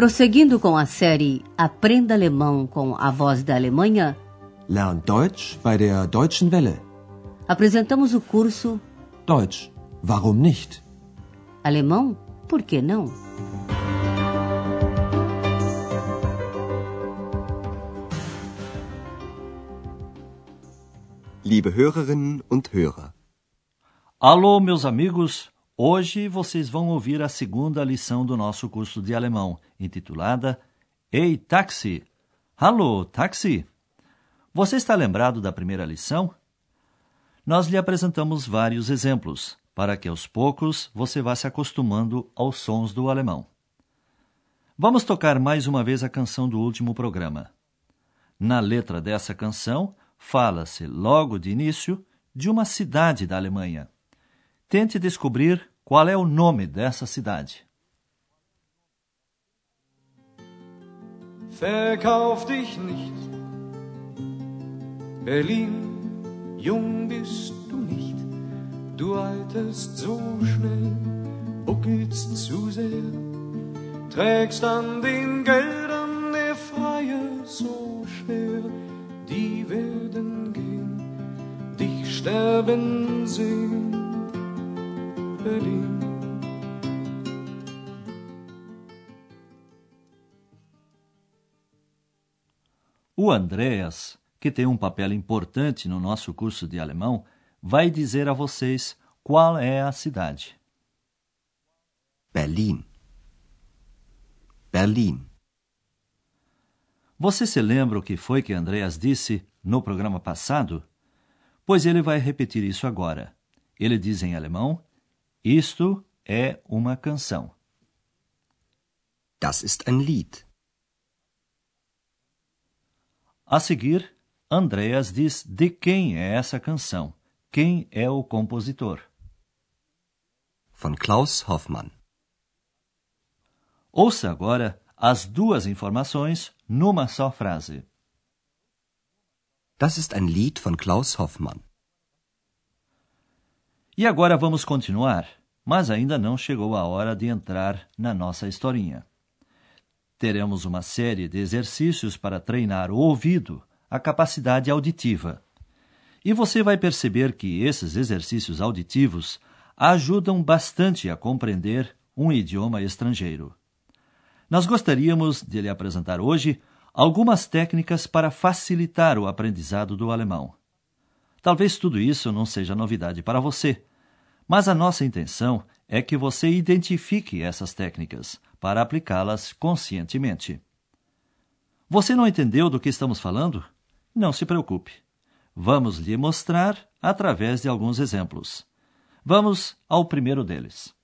Prosseguindo com a série Aprenda Alemão com a Voz da Alemanha, Lern Deutsch bei der Deutschen Welle. apresentamos o curso Deutsch, warum nicht? Alemão, por que não? Liebe Hörerinnen und Hörer, Alô, meus amigos! Hoje vocês vão ouvir a segunda lição do nosso curso de alemão, intitulada Ei, táxi! Alô, táxi! Você está lembrado da primeira lição? Nós lhe apresentamos vários exemplos, para que aos poucos você vá se acostumando aos sons do alemão. Vamos tocar mais uma vez a canção do último programa. Na letra dessa canção, fala-se logo de início de uma cidade da Alemanha. Tente descobrir qual é o nome dessa cidade. Verkauf dich nicht. Berlin, jung bist du nicht. Du alterst so schnell, buckelst zu sehr. Trägst an den Geldern der Freie so schwer. Die werden gehen, dich sterben sehen. O Andreas, que tem um papel importante no nosso curso de alemão, vai dizer a vocês qual é a cidade. Berlin. Berlin. Você se lembra o que foi que Andreas disse no programa passado? Pois ele vai repetir isso agora. Ele diz em alemão: Isto é uma canção. Das ist ein Lied. A seguir, Andreas diz de quem é essa canção, quem é o compositor. Von Klaus Hoffmann. Ouça agora as duas informações numa só frase. Das ist ein Lied von Klaus Hoffmann. E agora vamos continuar, mas ainda não chegou a hora de entrar na nossa historinha. Teremos uma série de exercícios para treinar o ouvido, a capacidade auditiva. E você vai perceber que esses exercícios auditivos ajudam bastante a compreender um idioma estrangeiro. Nós gostaríamos de lhe apresentar hoje algumas técnicas para facilitar o aprendizado do alemão. Talvez tudo isso não seja novidade para você, mas a nossa intenção é que você identifique essas técnicas para aplicá-las conscientemente. Você não entendeu do que estamos falando? Não se preocupe. Vamos lhe mostrar através de alguns exemplos. Vamos ao primeiro deles.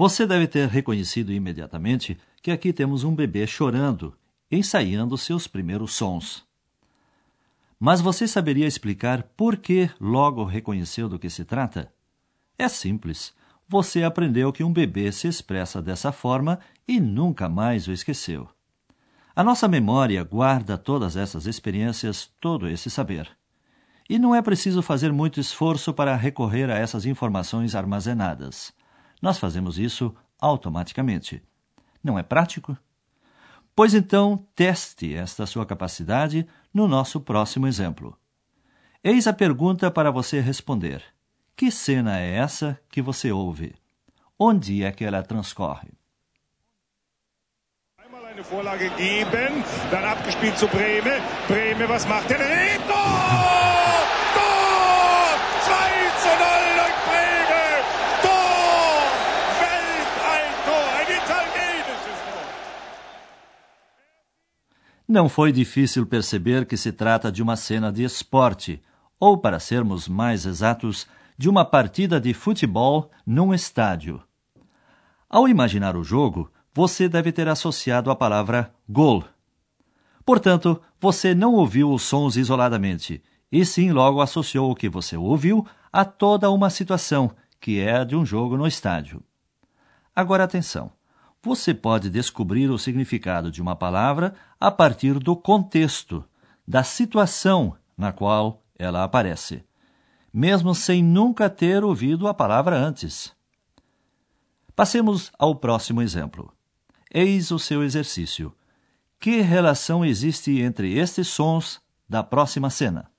Você deve ter reconhecido imediatamente que aqui temos um bebê chorando, ensaiando seus primeiros sons. Mas você saberia explicar por que logo reconheceu do que se trata? É simples. Você aprendeu que um bebê se expressa dessa forma e nunca mais o esqueceu. A nossa memória guarda todas essas experiências, todo esse saber. E não é preciso fazer muito esforço para recorrer a essas informações armazenadas. Nós fazemos isso automaticamente. Não é prático? Pois então, teste esta sua capacidade no nosso próximo exemplo. Eis a pergunta para você responder: Que cena é essa que você ouve? Onde é que ela transcorre? Vorlage geben, dann abgespielt zu Breme. Breme, was macht? Tor! Tor! 2 zu 0 durch Breme! Tor! Weltalltor! Ein italienisches Tor! Não foi difícil perceber que se trata de uma cena de esporte, ou, para sermos mais exatos, de uma partida de futebol num estádio. Ao imaginar o jogo, você deve ter associado a palavra gol. Portanto, você não ouviu os sons isoladamente, e sim logo associou o que você ouviu a toda uma situação, que é a de um jogo no estádio. Agora atenção. Você pode descobrir o significado de uma palavra a partir do contexto, da situação na qual ela aparece, mesmo sem nunca ter ouvido a palavra antes. Passemos ao próximo exemplo. Eis o seu exercício. Que relação existe entre estes sons da próxima cena?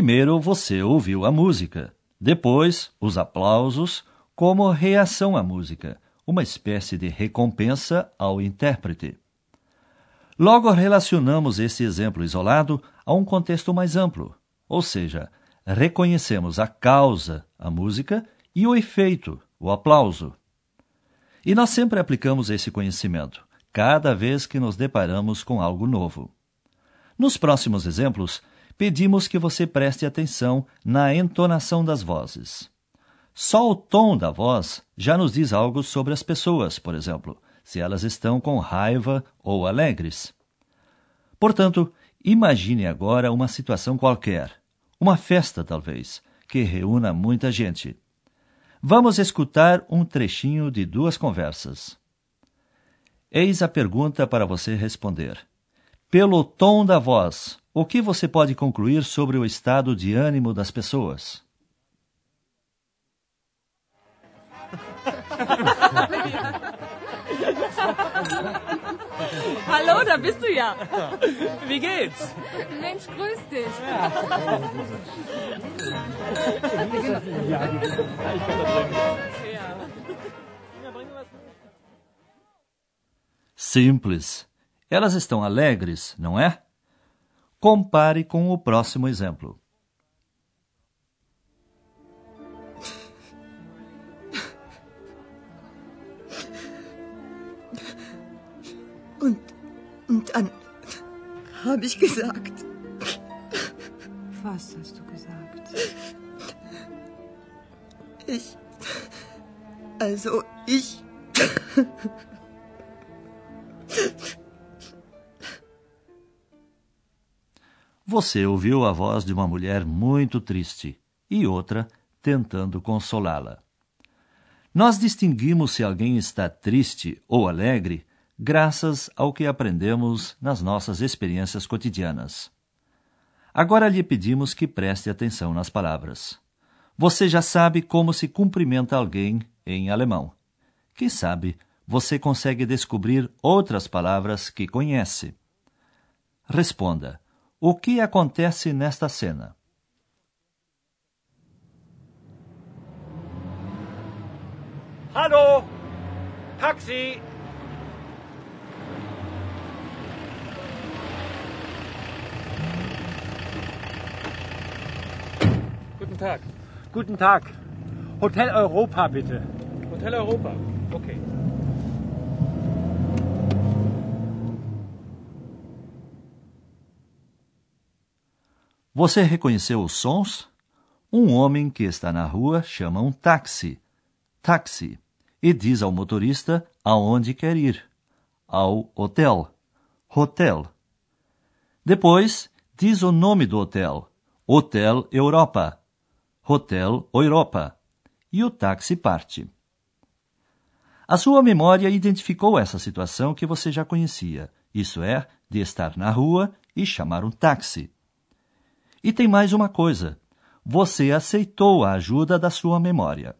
Primeiro você ouviu a música, depois os aplausos como reação à música, uma espécie de recompensa ao intérprete. Logo relacionamos esse exemplo isolado a um contexto mais amplo, ou seja, reconhecemos a causa, a música, e o efeito, o aplauso. E nós sempre aplicamos esse conhecimento, cada vez que nos deparamos com algo novo. Nos próximos exemplos, pedimos que você preste atenção na entonação das vozes. Só o tom da voz já nos diz algo sobre as pessoas, por exemplo, se elas estão com raiva ou alegres. Portanto, imagine agora uma situação qualquer, uma festa talvez, que reúna muita gente. Vamos escutar um trechinho de duas conversas. Eis a pergunta para você responder. Pelo tom da voz, o que você pode concluir sobre o estado de ânimo das pessoas? Hallo, da bist du ja. Wie geht's? Mensch, grüß dich. Simples. Elas estão alegres, não é? Compare com o próximo exemplo. Und, und dann habe ich gesagt. Was hast du gesagt? Ich. Also ich. Você ouviu a voz de uma mulher muito triste e outra tentando consolá-la. Nós distinguimos se alguém está triste ou alegre graças ao que aprendemos nas nossas experiências cotidianas. Agora lhe pedimos que preste atenção nas palavras. Você já sabe como se cumprimenta alguém em alemão. Quem sabe você consegue descobrir outras palavras que conhece. Responda: o que acontece nesta cena? Hallo! Taxi! Guten Tag. Guten Tag. Hotel Europa, bitte. Hotel Europa. Okay. Você reconheceu os sons? Um homem que está na rua chama um táxi, táxi, e diz ao motorista aonde quer ir, ao hotel, hotel. Depois diz o nome do hotel, Hotel Europa, Hotel Europa, e o táxi parte. A sua memória identificou essa situação que você já conhecia, isso é, de estar na rua e chamar um táxi. E tem mais uma coisa: você aceitou a ajuda da sua memória.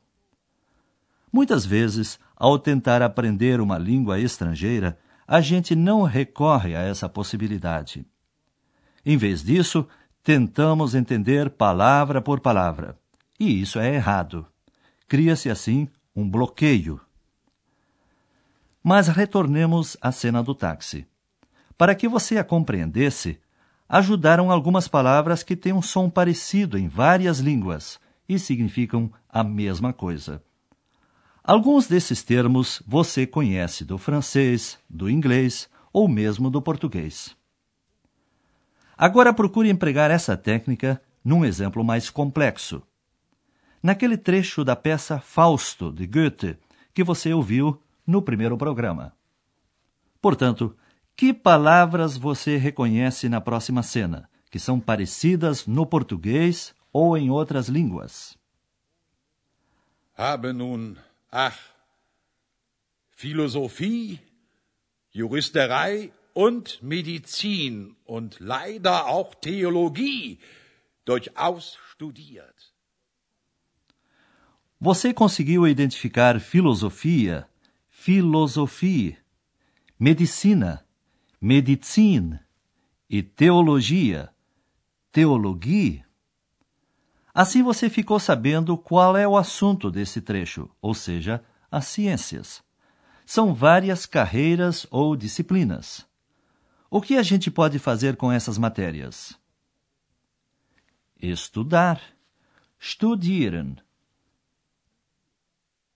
Muitas vezes, ao tentar aprender uma língua estrangeira, a gente não recorre a essa possibilidade. Em vez disso, tentamos entender palavra por palavra. E isso é errado. Cria-se assim um bloqueio. Mas retornemos à cena do táxi. Para que você a compreendesse, ajudaram algumas palavras que têm um som parecido em várias línguas e significam a mesma coisa. Alguns desses termos você conhece do francês, do inglês ou mesmo do português. Agora procure empregar essa técnica num exemplo mais complexo. Naquele trecho da peça Fausto, de Goethe, que você ouviu no primeiro programa. Portanto, que palavras você reconhece na próxima cena, que são parecidas no português ou em outras línguas? Habe nun, ach, Philosophie, Juristerei und Medizin und leider auch Theologie durchaus studiert. Você conseguiu identificar filosofia, filosofia, medicina, medicine e teologia, teologia? Assim você ficou sabendo qual é o assunto desse trecho, ou seja, as ciências. São várias carreiras ou disciplinas. O que a gente pode fazer com essas matérias? Estudar. Studieren.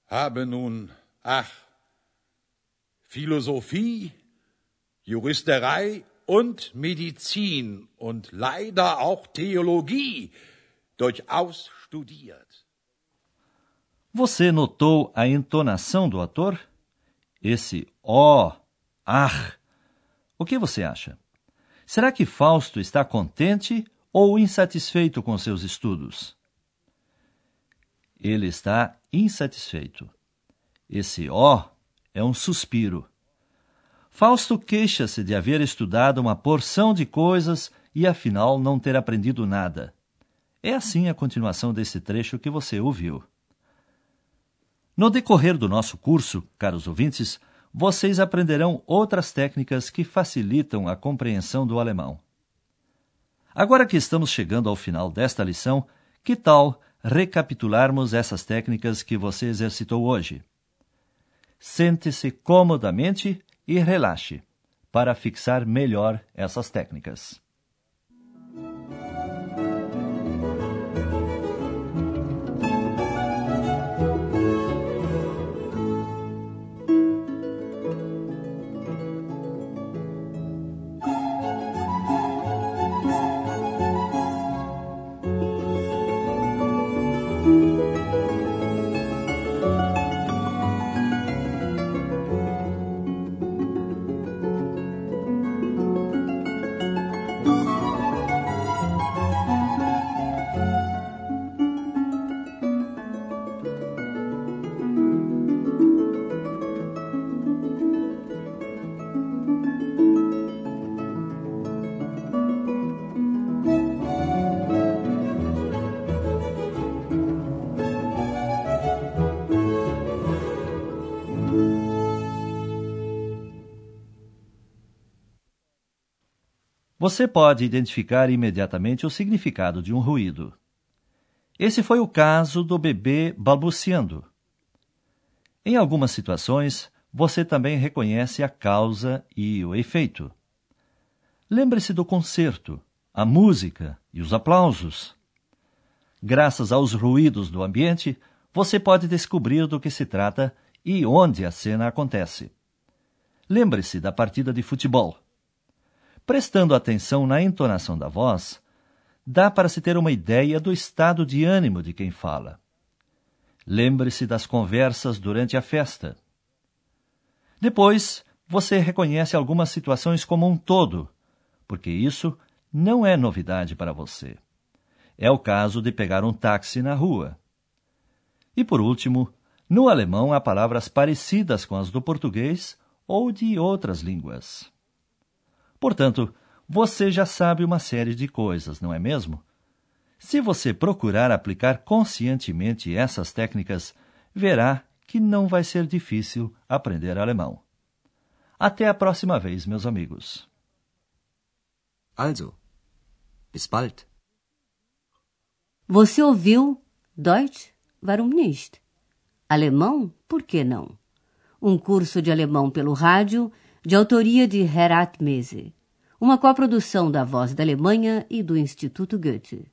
Habe nun, ach, Philosophie, Juristerei und Medizin und leider auch Theologie durchaus studiert. Você notou a entonação do ator? Esse ó, oh, ah. O que você acha? Será que Fausto está contente ou insatisfeito com seus estudos? Ele está insatisfeito. Esse ó oh é um suspiro. Fausto queixa-se de haver estudado uma porção de coisas e afinal não ter aprendido nada. É assim a continuação desse trecho que você ouviu. No decorrer do nosso curso, caros ouvintes, vocês aprenderão outras técnicas que facilitam a compreensão do alemão. Agora que estamos chegando ao final desta lição, que tal recapitularmos essas técnicas que você exercitou hoje? Sente-se comodamente e relaxe para fixar melhor essas técnicas. Você pode identificar imediatamente o significado de um ruído. Esse foi o caso do bebê balbuciando. Em algumas situações, você também reconhece a causa e o efeito. Lembre-se do concerto, a música e os aplausos. Graças aos ruídos do ambiente, você pode descobrir do que se trata e onde a cena acontece. Lembre-se da partida de futebol. Prestando atenção na entonação da voz, dá para se ter uma ideia do estado de ânimo de quem fala. Lembre-se das conversas durante a festa. Depois, você reconhece algumas situações como um todo, porque isso não é novidade para você. É o caso de pegar um táxi na rua. E por último, no alemão há palavras parecidas com as do português ou de outras línguas. Portanto, você já sabe uma série de coisas, não é mesmo? Se você procurar aplicar conscientemente essas técnicas, verá que não vai ser difícil aprender alemão. Até a próxima vez, meus amigos. Also, bis bald. Você ouviu Deutsch? Warum nicht? Alemão? Por que não? Um curso de alemão pelo rádio de autoria de Herat Mese, uma coprodução da Voz da Alemanha e do Instituto Goethe.